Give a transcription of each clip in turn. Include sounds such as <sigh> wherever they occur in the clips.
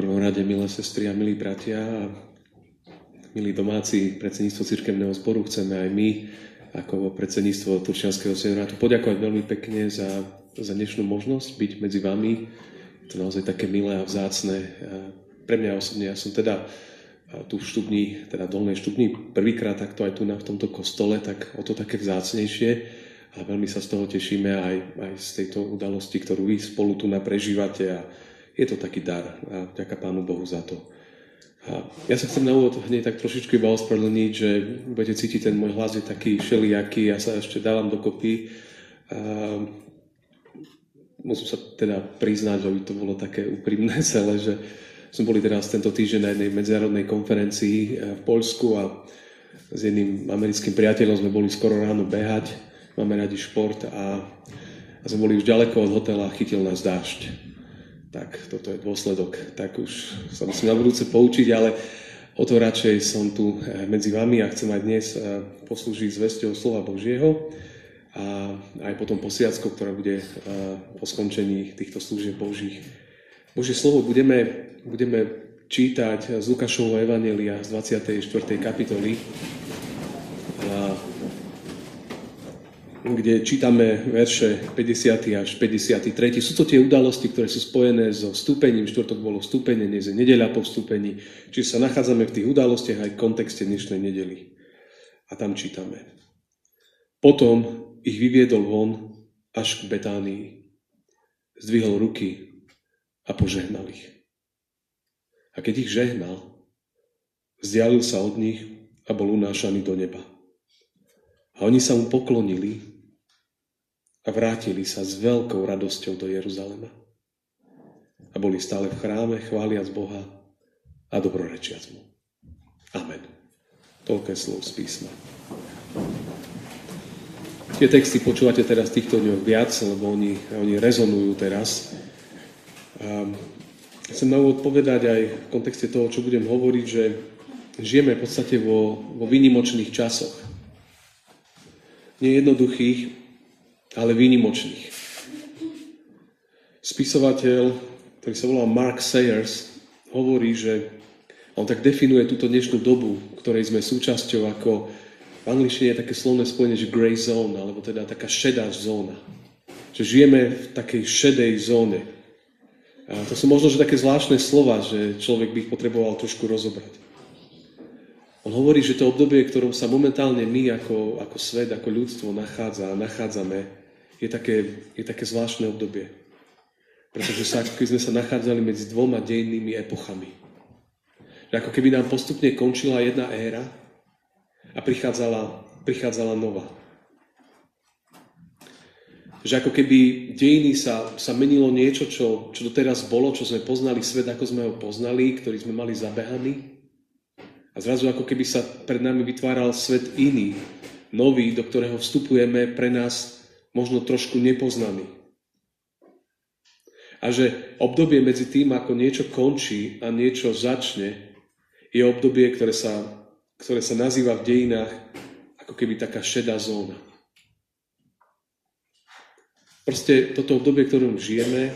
prvom rade, milé sestry a milí bratia a milí domáci predsedníctvo cirkevného zboru, chceme aj my ako predsedníctvo Turčianského senátu poďakovať veľmi pekne za, za dnešnú možnosť byť medzi vami. Je to naozaj také milé a vzácne. Pre mňa osobne, ja som teda tu v štubni, teda dolnej štubni prvýkrát takto aj tu na, v tomto kostole, tak o to také vzácnejšie a veľmi sa z toho tešíme aj, aj z tejto udalosti, ktorú vy spolu tu naprežívate a je to taký dar a ďaká Pánu Bohu za to. A ja sa chcem na úvod hneď tak trošičku iba ospravedlniť, že budete cítiť, ten môj hlas je taký všelijaký, ja sa ešte dávam dokopy. A musím sa teda priznať, aby to bolo také úprimné <laughs> celé, že sme boli teraz tento týždeň na jednej medzinárodnej konferencii e, v Poľsku a s jedným americkým priateľom sme boli skoro ráno behať, máme radi šport a, a sme boli už ďaleko od hotela chytil nás dážď tak toto je dôsledok. Tak už sa musím na budúce poučiť, ale o to radšej som tu eh, medzi vami a chcem aj dnes eh, poslúžiť zvesťou slova Božieho a aj potom posiackou, ktorá bude eh, po skončení týchto služieb Božích. Božie slovo budeme, budeme čítať z Lukášovho Evanelia z 24. kapitoly. Kde čítame verše 50. až 53. Sú to tie udalosti, ktoré sú spojené so vstúpením. Štvrtok bolo vstúpenie, dnes je nedeľa po vstúpení. Čiže sa nachádzame v tých udalostiach aj v kontexte dnešnej nedely. A tam čítame. Potom ich vyviedol von až k Betánii. Zdvihol ruky a požehnal ich. A keď ich žehnal, vzdialil sa od nich a bol unášaný do neba. A oni sa mu poklonili a vrátili sa s veľkou radosťou do Jeruzalema. A boli stále v chráme, chváliac Boha a dobrorečiac mu. Amen. Toľké slov z písma. Tie texty počúvate teraz týchto dňoch viac, lebo oni, oni rezonujú teraz. A chcem na úvod povedať aj v kontexte toho, čo budem hovoriť, že žijeme v podstate vo, vo výnimočných časoch nejednoduchých, ale výnimočných. Spisovateľ, ktorý sa volá Mark Sayers, hovorí, že on tak definuje túto dnešnú dobu, ktorej sme súčasťou ako v angličtine je také slovné spojenie, že grey zone, alebo teda taká šedá zóna. Že žijeme v takej šedej zóne. A to sú možno, že také zvláštne slova, že človek by ich potreboval trošku rozobrať. On hovorí, že to obdobie, ktorom sa momentálne my ako, ako svet, ako ľudstvo nachádza a nachádzame, je také, je také zvláštne obdobie. Pretože sa, ako sme sa nachádzali medzi dvoma dejnými epochami. Že ako keby nám postupne končila jedna éra a prichádzala, prichádzala nová. Že ako keby dejiny sa, sa menilo niečo, čo, čo doteraz bolo, čo sme poznali svet, ako sme ho poznali, ktorý sme mali zabehaný. A zrazu ako keby sa pred nami vytváral svet iný, nový, do ktorého vstupujeme pre nás možno trošku nepoznaný. A že obdobie medzi tým, ako niečo končí a niečo začne, je obdobie, ktoré sa, ktoré sa nazýva v dejinách ako keby taká šedá zóna. Proste toto obdobie, ktorom žijeme,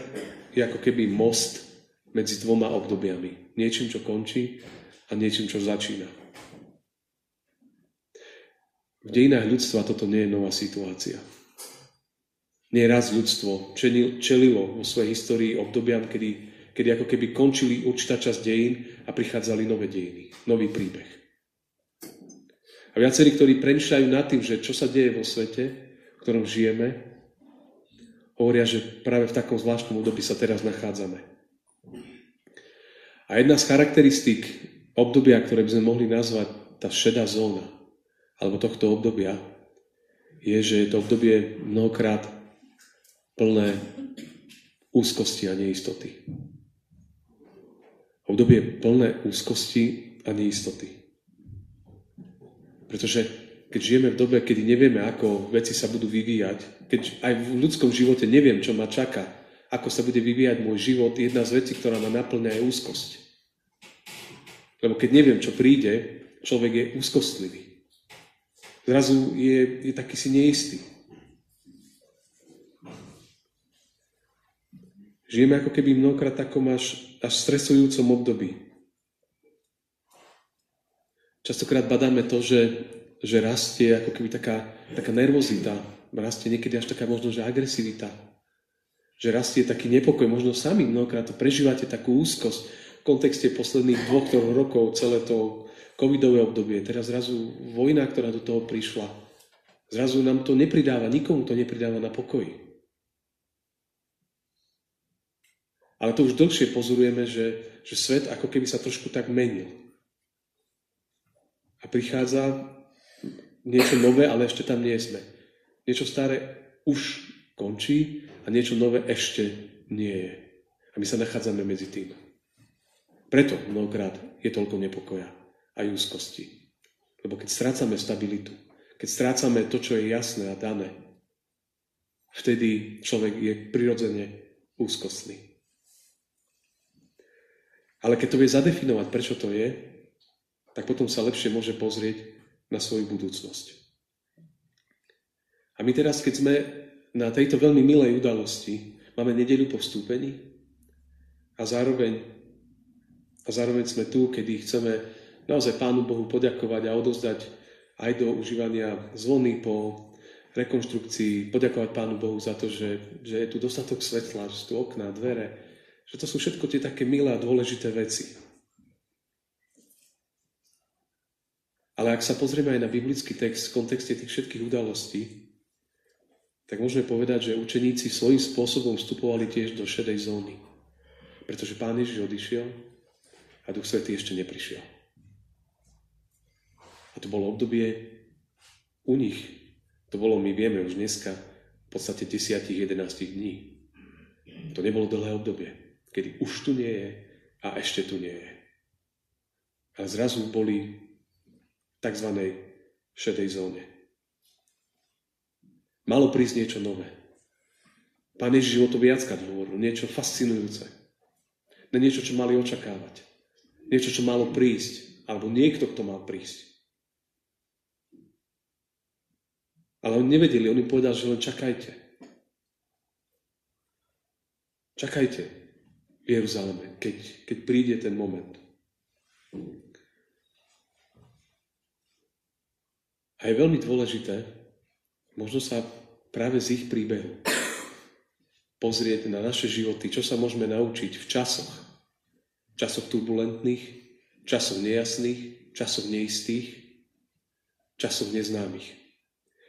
je ako keby most medzi dvoma obdobiami. Niečím, čo končí a niečím, čo začína. V dejinách ľudstva toto nie je nová situácia. Nie raz ľudstvo čelilo vo svojej histórii obdobiam, kedy, kedy ako keby končili určitá časť dejín a prichádzali nové dejiny, nový príbeh. A viacerí, ktorí premýšľajú nad tým, že čo sa deje vo svete, v ktorom žijeme, hovoria, že práve v takom zvláštnom období sa teraz nachádzame. A jedna z charakteristík obdobia, ktoré by sme mohli nazvať tá šedá zóna, alebo tohto obdobia, je, že je to obdobie mnohokrát plné úzkosti a neistoty. Obdobie plné úzkosti a neistoty. Pretože keď žijeme v dobe, kedy nevieme, ako veci sa budú vyvíjať, keď aj v ľudskom živote neviem, čo ma čaká, ako sa bude vyvíjať môj život, jedna z vecí, ktorá ma naplňa, je úzkosť. Lebo keď neviem, čo príde, človek je úzkostlivý. Zrazu je, je taký si neistý. Žijeme ako keby mnohokrát takom až, až stresujúcom období. Častokrát badáme to, že, že rastie ako keby taká, taká nervozita, rastie niekedy až taká možno, že agresivita, že rastie taký nepokoj, možno sami mnohokrát to prežívate takú úzkosť v kontexte posledných dvoch, troch rokov, celé to covidové obdobie, teraz zrazu vojna, ktorá do toho prišla. Zrazu nám to nepridáva, nikomu to nepridáva na pokoji. Ale to už dlhšie pozorujeme, že, že svet ako keby sa trošku tak menil. A prichádza niečo nové, ale ešte tam nie sme. Niečo staré už končí a niečo nové ešte nie je. A my sa nachádzame medzi tým. Preto mnohokrát je toľko nepokoja a úzkosti. Lebo keď strácame stabilitu, keď strácame to, čo je jasné a dané, vtedy človek je prirodzene úzkostný. Ale keď to vie zadefinovať, prečo to je, tak potom sa lepšie môže pozrieť na svoju budúcnosť. A my teraz, keď sme na tejto veľmi milej udalosti, máme nedeľu po vstúpení a zároveň, a zároveň sme tu, kedy chceme naozaj Pánu Bohu poďakovať a odozdať aj do užívania zvony po rekonštrukcii, poďakovať Pánu Bohu za to, že, že je tu dostatok svetla, že sú tu okná, dvere, že to sú všetko tie také milé a dôležité veci. Ale ak sa pozrieme aj na biblický text v kontexte tých všetkých udalostí, tak môžeme povedať, že učeníci svojím spôsobom vstupovali tiež do šedej zóny. Pretože Pán Ježiš odišiel a Duch Svetý ešte neprišiel. A to bolo obdobie u nich. To bolo, my vieme už dneska, v podstate 10-11 dní. To nebolo dlhé obdobie kedy už tu nie je a ešte tu nie je. A zrazu boli v tzv. šedej zóne. Malo prísť niečo nové. Pán Ježiš o to viackrát hovoril, niečo fascinujúce. Na niečo, čo mali očakávať. Niečo, čo malo prísť. Alebo niekto, kto mal prísť. Ale oni nevedeli, on im povedal, že len čakajte. Čakajte v Jeruzaleme, keď, keď príde ten moment. A je veľmi dôležité, možno sa práve z ich príbehu pozrieť na naše životy, čo sa môžeme naučiť v časoch. Časoch turbulentných, časoch nejasných, časoch neistých, časoch neznámych.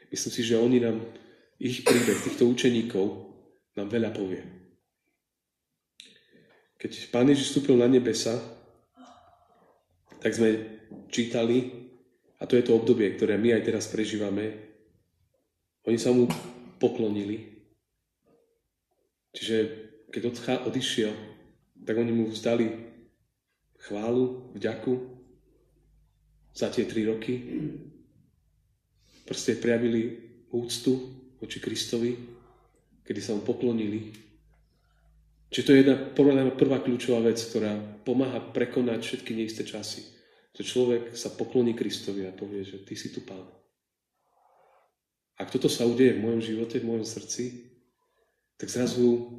Myslím si, že oni nám, ich príbeh týchto učeníkov nám veľa povie. Keď Pán Ježiš vstúpil na nebesa, tak sme čítali, a to je to obdobie, ktoré my aj teraz prežívame, oni sa mu poklonili. Čiže keď odchá, odišiel, tak oni mu vzdali chválu, vďaku za tie tri roky. Proste prijavili úctu voči Kristovi, kedy sa mu poklonili Čiže to je jedna prvá kľúčová vec, ktorá pomáha prekonať všetky neisté časy. Že človek sa pokloní Kristovi a povie, že ty si tu pán. Ak toto sa udeje v mojom živote, v mojom srdci, tak zrazu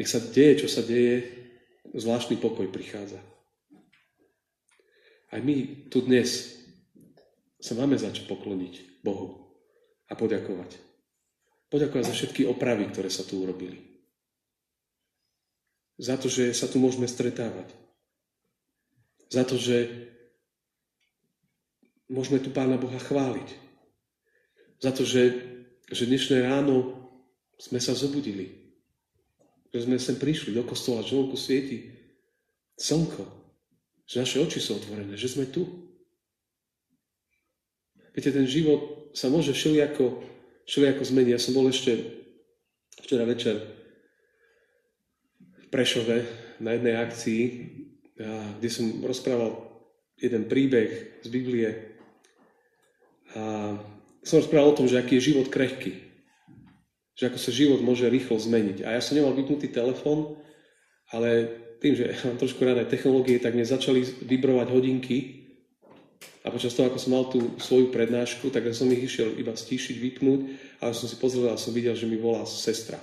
nech sa deje, čo sa deje, zvláštny pokoj prichádza. Aj my tu dnes sa máme začať pokloniť Bohu a poďakovať. Poďakovať za všetky opravy, ktoré sa tu urobili. Za to, že sa tu môžeme stretávať. Za to, že môžeme tu Pána Boha chváliť. Za to, že, že dnešné ráno sme sa zobudili. Že sme sem prišli do kostola, že vonku svieti slnko. Že naše oči sú otvorené, že sme tu. Viete, ten život sa môže všelijako, všelijako zmeniť. Ja som bol ešte včera večer Prešove na jednej akcii, kde som rozprával jeden príbeh z Biblie. A som rozprával o tom, že aký je život krehký. Že ako sa život môže rýchlo zmeniť. A ja som nemal vypnutý telefon, ale tým, že <laughs> mám trošku rád technológie, tak mne začali vybrovať hodinky a počas toho, ako som mal tú svoju prednášku, tak som ich išiel iba stíšiť, vypnúť, ale som si pozrel a som videl, že mi volá sestra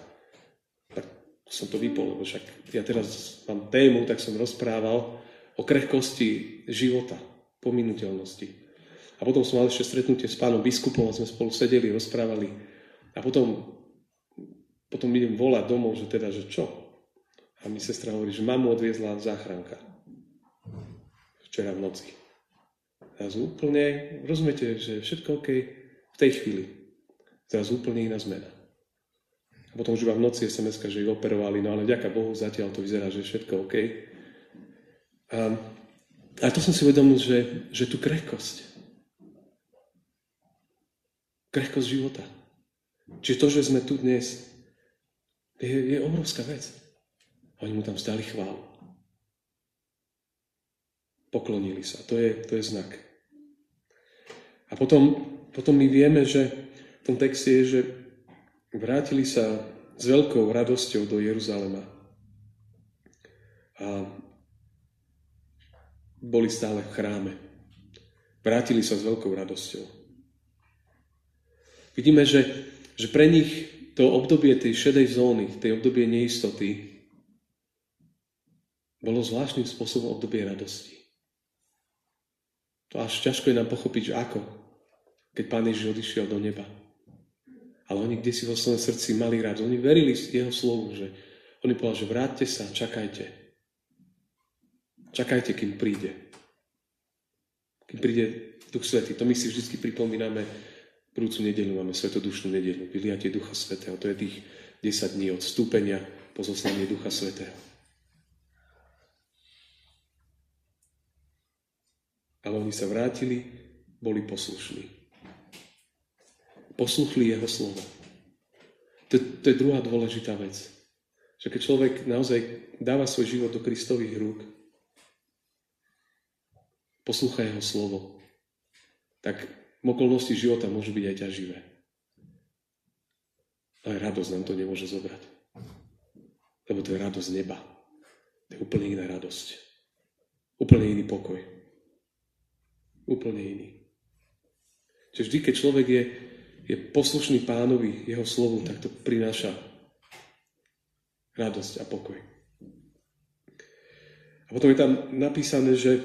som to vypol, lebo však ja teraz mám tému, tak som rozprával o krehkosti života, pominuteľnosti. A potom som mal ešte stretnutie s pánom biskupom a sme spolu sedeli, rozprávali. A potom, potom idem volať domov, že teda, že čo? A mi sestra hovorí, že mamu odviezla záchranka. Včera v noci. Zrazu úplne, rozumiete, že všetko OK v tej chvíli. Zrazu úplne iná zmena. Potom už iba v noci sms že ich operovali, no ale ďaká Bohu, zatiaľ to vyzerá, že všetko OK. A, a to som si uvedomil, že, že tu krehkosť. Krehkosť života. Čiže to, že sme tu dnes, je, je obrovská vec. Oni mu tam vzdali chválu. Poklonili sa. To je, to je znak. A potom, potom my vieme, že v tom texte je, že vrátili sa s veľkou radosťou do Jeruzalema. A boli stále v chráme. Vrátili sa s veľkou radosťou. Vidíme, že, že pre nich to obdobie tej šedej zóny, tej obdobie neistoty, bolo zvláštnym spôsobom obdobie radosti. To až ťažko je nám pochopiť, že ako, keď Pán Ježiš odišiel do neba. Ale oni kde si vo svojom srdci mali rád. Oni verili jeho slovu, že oni povedali, že vráťte sa, čakajte. Čakajte, kým príde. Kým príde Duch Svetý. To my si vždy pripomíname Prúcu nedelu máme svetodušnú nedelu, vyliatie Ducha Svetého. To je tých 10 dní od vstúpenia po zoslanie Ducha Svetého. Ale oni sa vrátili, boli poslušní. Posluchli jeho slovo. To, to je druhá dôležitá vec. Že keď človek naozaj dáva svoj život do Kristových rúk, poslúcha jeho slovo, tak okolnosti života môžu byť aj ťaživé. Ale radosť nám to nemôže zobrať. Lebo to je radosť neba. To je úplne iná radosť. Úplne iný pokoj. Úplne iný. Čiže vždy, keď človek je, je poslušný pánovi, jeho slovu, tak to prináša radosť a pokoj. A potom je tam napísané, že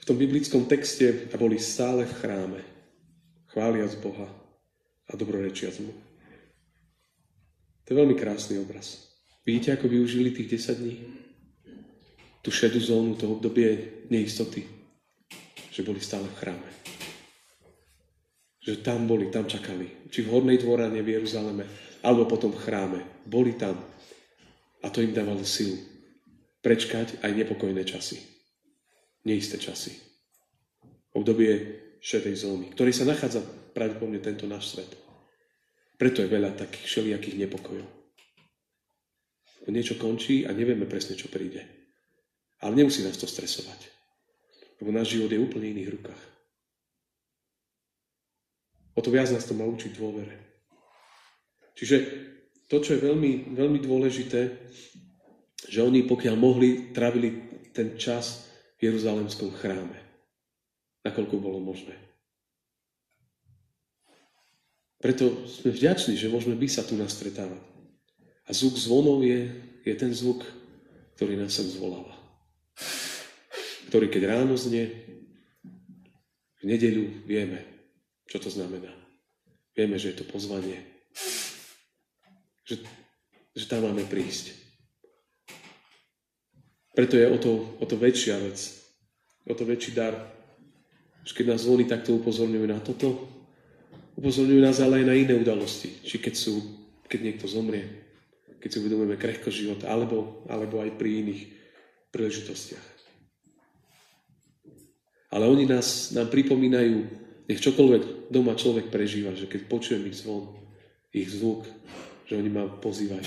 v tom biblickom texte boli stále v chráme chváliac Boha a dobrorečiac mu. To je veľmi krásny obraz. Vidíte, ako využili tých 10 dní? Tú šedú zónu, to obdobie neistoty. Že boli stále v chráme. Že tam boli, tam čakali. Či v hornej dvorane v Jeruzaleme, alebo potom v chráme. Boli tam. A to im dávalo silu. Prečkať aj nepokojné časy. Neisté časy. Obdobie šedej zóny, ktorý sa nachádza pravdepodobne tento náš svet. Preto je veľa takých všelijakých nepokojov. Niečo končí a nevieme presne, čo príde. Ale nemusí nás to stresovať. Lebo náš život je úplne iných rukách. O to viac nás to má učiť dôvere. Čiže to, čo je veľmi, veľmi dôležité, že oni, pokiaľ mohli, trávili ten čas v Jeruzalemskom chráme nakoľko bolo možné. Preto sme vďační, že môžeme byť sa tu nastretávať. A zvuk zvonov je, je ten zvuk, ktorý nás sem zvoláva. Ktorý keď ráno znie, v nedeľu vieme, čo to znamená. Vieme, že je to pozvanie. Že, že tam máme prísť. Preto je o to, o to väčšia vec, o to väčší dar, že keď nás zvoní, tak to upozorňujú na toto. Upozorňujú nás ale aj na iné udalosti. Či keď, sú, keď niekto zomrie, keď si uvedomujeme krehko života, alebo, alebo aj pri iných príležitostiach. Ale oni nás, nám pripomínajú, nech čokoľvek doma človek prežíva, že keď počujem ich zvon, ich zvuk, že oni ma pozývajú.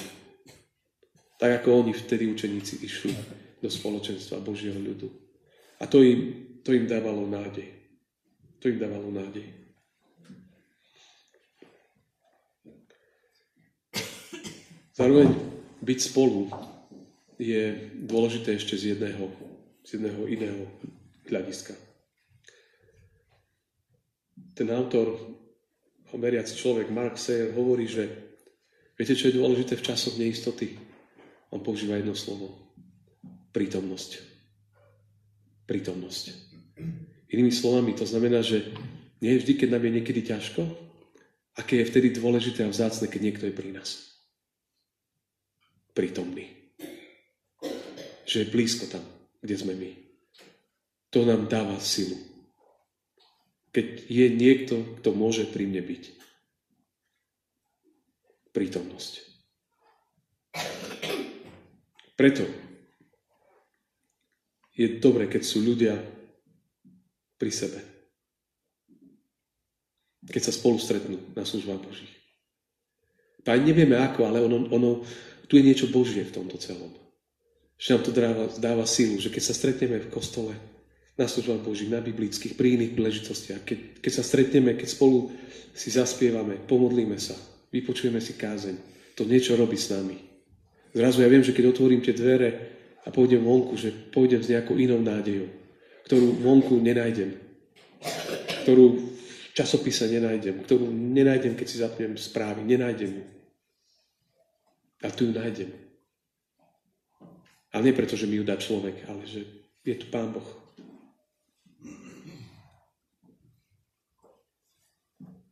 Tak ako oni vtedy učeníci išli do spoločenstva Božieho ľudu. A to im, to im dávalo nádej. To im dávalo nádej. Zároveň byť spolu je dôležité ešte z jedného, z jedného iného hľadiska. Ten autor, homeriaci človek Mark Sayer hovorí, že viete, čo je dôležité v časoch neistoty? On používa jedno slovo. Prítomnosť. Prítomnosť. Inými slovami, to znamená, že nie vždy, keď nám je niekedy ťažko, aké je vtedy dôležité a vzácne, keď niekto je pri nás. Prítomný. Že je blízko tam, kde sme my. To nám dáva silu. Keď je niekto, kto môže pri mne byť. Prítomnosť. Preto je dobre, keď sú ľudia pri sebe. Keď sa spolu stretnú na službách Božích. Páň, nevieme ako, ale ono, ono, tu je niečo Božie v tomto celom. Že nám to dáva, dáva silu, že keď sa stretneme v kostole, na službách Božích, na biblických, pri iných príležitostiach, keď, keď sa stretneme, keď spolu si zaspievame, pomodlíme sa, vypočujeme si kázeň, to niečo robí s nami. Zrazu ja viem, že keď otvorím tie dvere a pôjdem vonku, že pôjdem s nejakou inou nádejou, ktorú vonku nenájdem, ktorú v časopise nenájdem, ktorú nenájdem, keď si zapnem správy, nenájdem ju. A tu ju nájdem. Ale nie preto, že mi ju dá človek, ale že je tu Pán Boh.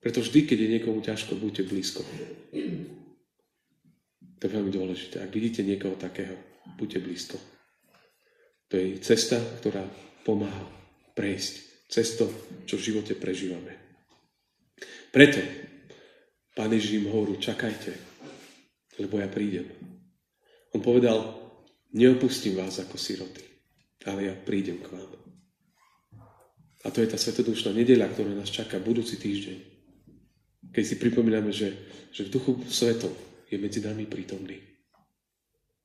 Preto vždy, keď je niekomu ťažko, buďte blízko. To je veľmi dôležité. Ak vidíte niekoho takého, buďte blízko. To je cesta, ktorá pomáha prejsť cez to, čo v živote prežívame. Preto Pán Ježiš im hovorí, čakajte, lebo ja prídem. On povedal, neopustím vás ako siroty, ale ja prídem k vám. A to je tá svetodušná nedeľa, ktorá nás čaká budúci týždeň. Keď si pripomíname, že, že v duchu svetom je medzi nami prítomný.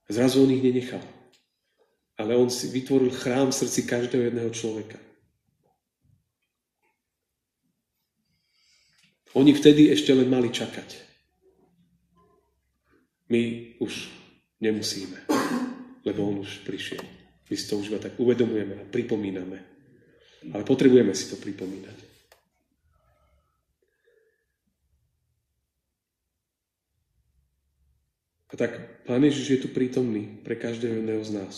Zrazu on ich nenechal. Ale on si vytvoril chrám v srdci každého jedného človeka. Oni vtedy ešte len mali čakať. My už nemusíme, lebo on už prišiel. My si to už iba tak uvedomujeme a pripomíname. Ale potrebujeme si to pripomínať. A tak Pán Ježiš je tu prítomný pre každého jedného z nás.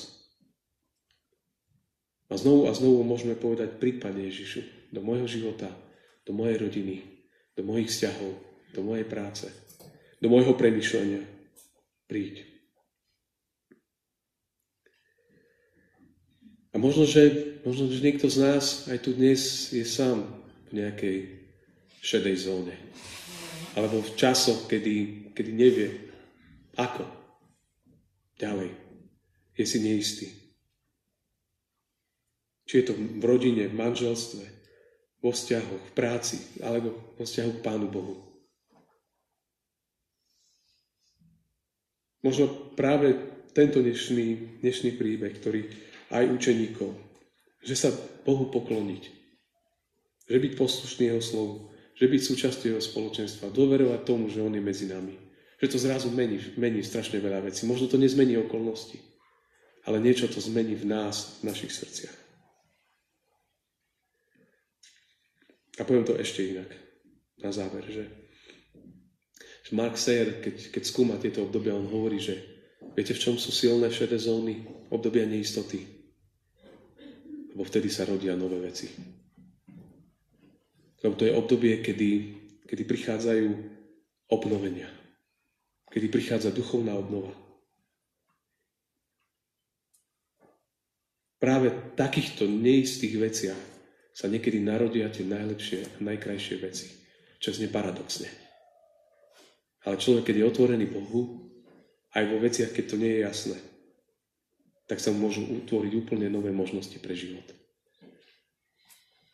A znovu a znovu môžeme povedať, príď, Ježišu, do môjho života, do mojej rodiny, do mojich vzťahov, do mojej práce, do môjho premyšľania. Príď. A možno že, možno, že niekto z nás aj tu dnes je sám v nejakej šedej zóne. Alebo v časoch, kedy, kedy nevie, ako ďalej. Je si neistý. Či je to v rodine, v manželstve, vo vzťahoch, v práci, alebo vo vzťahu k Pánu Bohu. Možno práve tento dnešný, dnešný príbeh, ktorý aj učeníkov, že sa Bohu pokloniť, že byť poslušný Jeho slovu, že byť súčasťou Jeho spoločenstva, doverovať tomu, že On je medzi nami. Že to zrazu mení, mení strašne veľa vecí. Možno to nezmení okolnosti, ale niečo to zmení v nás, v našich srdciach. A poviem to ešte inak, na záver, že, že Mark Sayer, keď, keď skúma tieto obdobia, on hovorí, že viete, v čom sú silné šedé zóny, obdobia neistoty? Lebo vtedy sa rodia nové veci. Lebo to je obdobie, kedy, kedy prichádzajú obnovenia. Kedy prichádza duchovná obnova. Práve v takýchto neistých veciach sa niekedy narodia tie najlepšie a najkrajšie veci. Čo znie paradoxne. Ale človek, keď je otvorený Bohu, aj vo veciach, keď to nie je jasné, tak sa mu môžu utvoriť úplne nové možnosti pre život.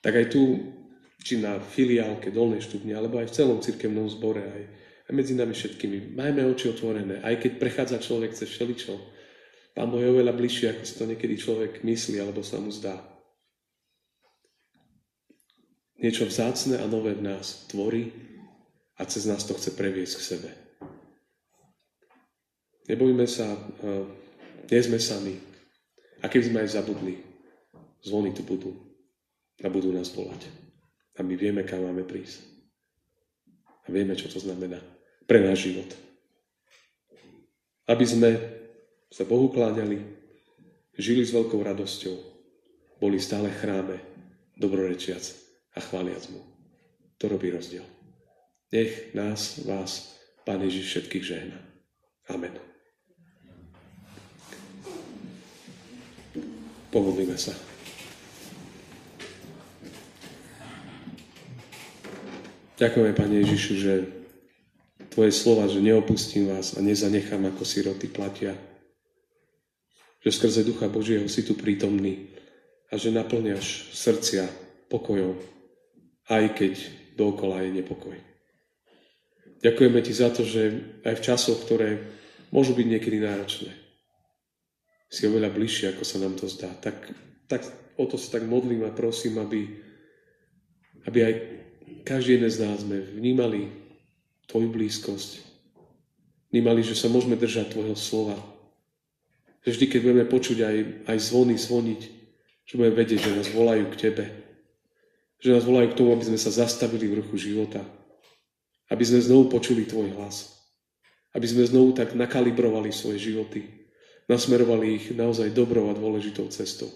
Tak aj tu, či na filiálke Dolnej štupne, alebo aj v celom cirkevnom zbore, aj, medzi nami všetkými, majme oči otvorené, aj keď prechádza človek cez všeličo. Pán Boh je oveľa bližšie, ako si to niekedy človek myslí, alebo sa mu zdá niečo vzácne a nové v nás tvorí a cez nás to chce previesť k sebe. Nebojme sa, nie sme sami. A keby sme aj zabudli, zvony tu budú a budú nás volať. A my vieme, kam máme prísť. A vieme, čo to znamená pre náš život. Aby sme sa Bohu kláňali, žili s veľkou radosťou, boli stále chráme, dobrorečiac a chváliac mu. To robí rozdiel. Nech nás, vás, Pán Ježiš všetkých žehna. Amen. Pomodlíme sa. Ďakujeme, Pane Ježišu, že Tvoje slova, že neopustím vás a nezanechám ako siroty platia. Že skrze Ducha Božieho si tu prítomný a že naplňaš srdcia pokojom, aj keď dookola je nepokoj. Ďakujeme Ti za to, že aj v časoch, ktoré môžu byť niekedy náročné, si oveľa bližšie, ako sa nám to zdá. Tak, tak o to sa tak modlím a prosím, aby, aby aj každý jeden z nás sme vnímali Tvoju blízkosť. Vnímali, že sa môžeme držať Tvojho slova. Že vždy, keď budeme počuť aj, aj zvony zvoniť, že budeme vedieť, že nás volajú k Tebe. Že nás volajú k tomu, aby sme sa zastavili v ruchu života. Aby sme znovu počuli Tvoj hlas. Aby sme znovu tak nakalibrovali svoje životy. Nasmerovali ich naozaj dobrou a dôležitou cestou.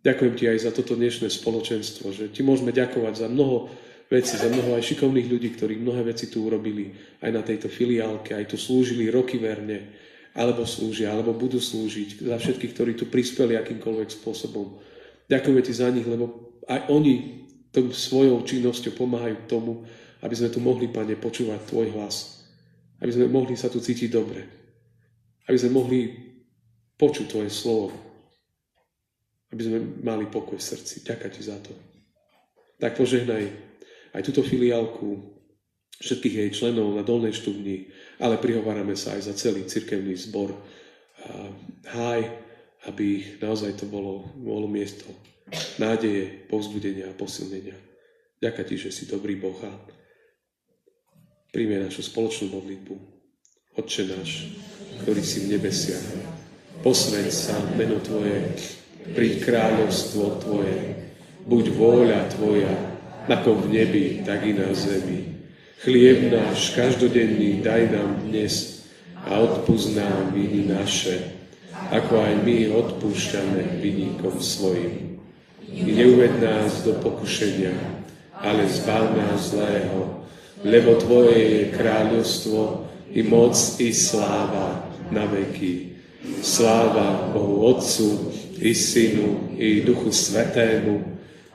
Ďakujem Ti aj za toto dnešné spoločenstvo, že Ti môžeme ďakovať za mnoho veci, za mnoho aj šikovných ľudí, ktorí mnohé veci tu urobili aj na tejto filiálke, aj tu slúžili roky verne, alebo slúžia, alebo budú slúžiť, za všetkých, ktorí tu prispeli akýmkoľvek spôsobom. Ďakujeme ti za nich, lebo aj oni tom svojou činnosťou pomáhajú k tomu, aby sme tu mohli, Pane, počúvať Tvoj hlas. Aby sme mohli sa tu cítiť dobre. Aby sme mohli počuť Tvoje slovo. Aby sme mali pokoj v srdci. Ďakujem Ti za to. Tak požehnaj aj túto filiálku, všetkých jej členov na dolnej štúbni, ale prihovárame sa aj za celý cirkevný zbor háj, aby naozaj to bolo, bolo miesto nádeje, povzbudenia a posilnenia. Ďakujem ti, že si dobrý Boh a príjme našu spoločnú modlitbu. Otče náš, ktorý si v nebesiach, posveď sa meno Tvoje, príď kráľovstvo Tvoje, buď vôľa Tvoja, ako v nebi, tak i na zemi. Chlieb náš každodenný daj nám dnes a odpúsť nám viny naše, ako aj my odpúšťame vyníkom svojim. I neuved nás do pokušenia, ale zbav nás zlého, lebo Tvoje je kráľovstvo, i moc, i sláva na veky. Sláva Bohu Otcu, i Synu, i Duchu Svetému,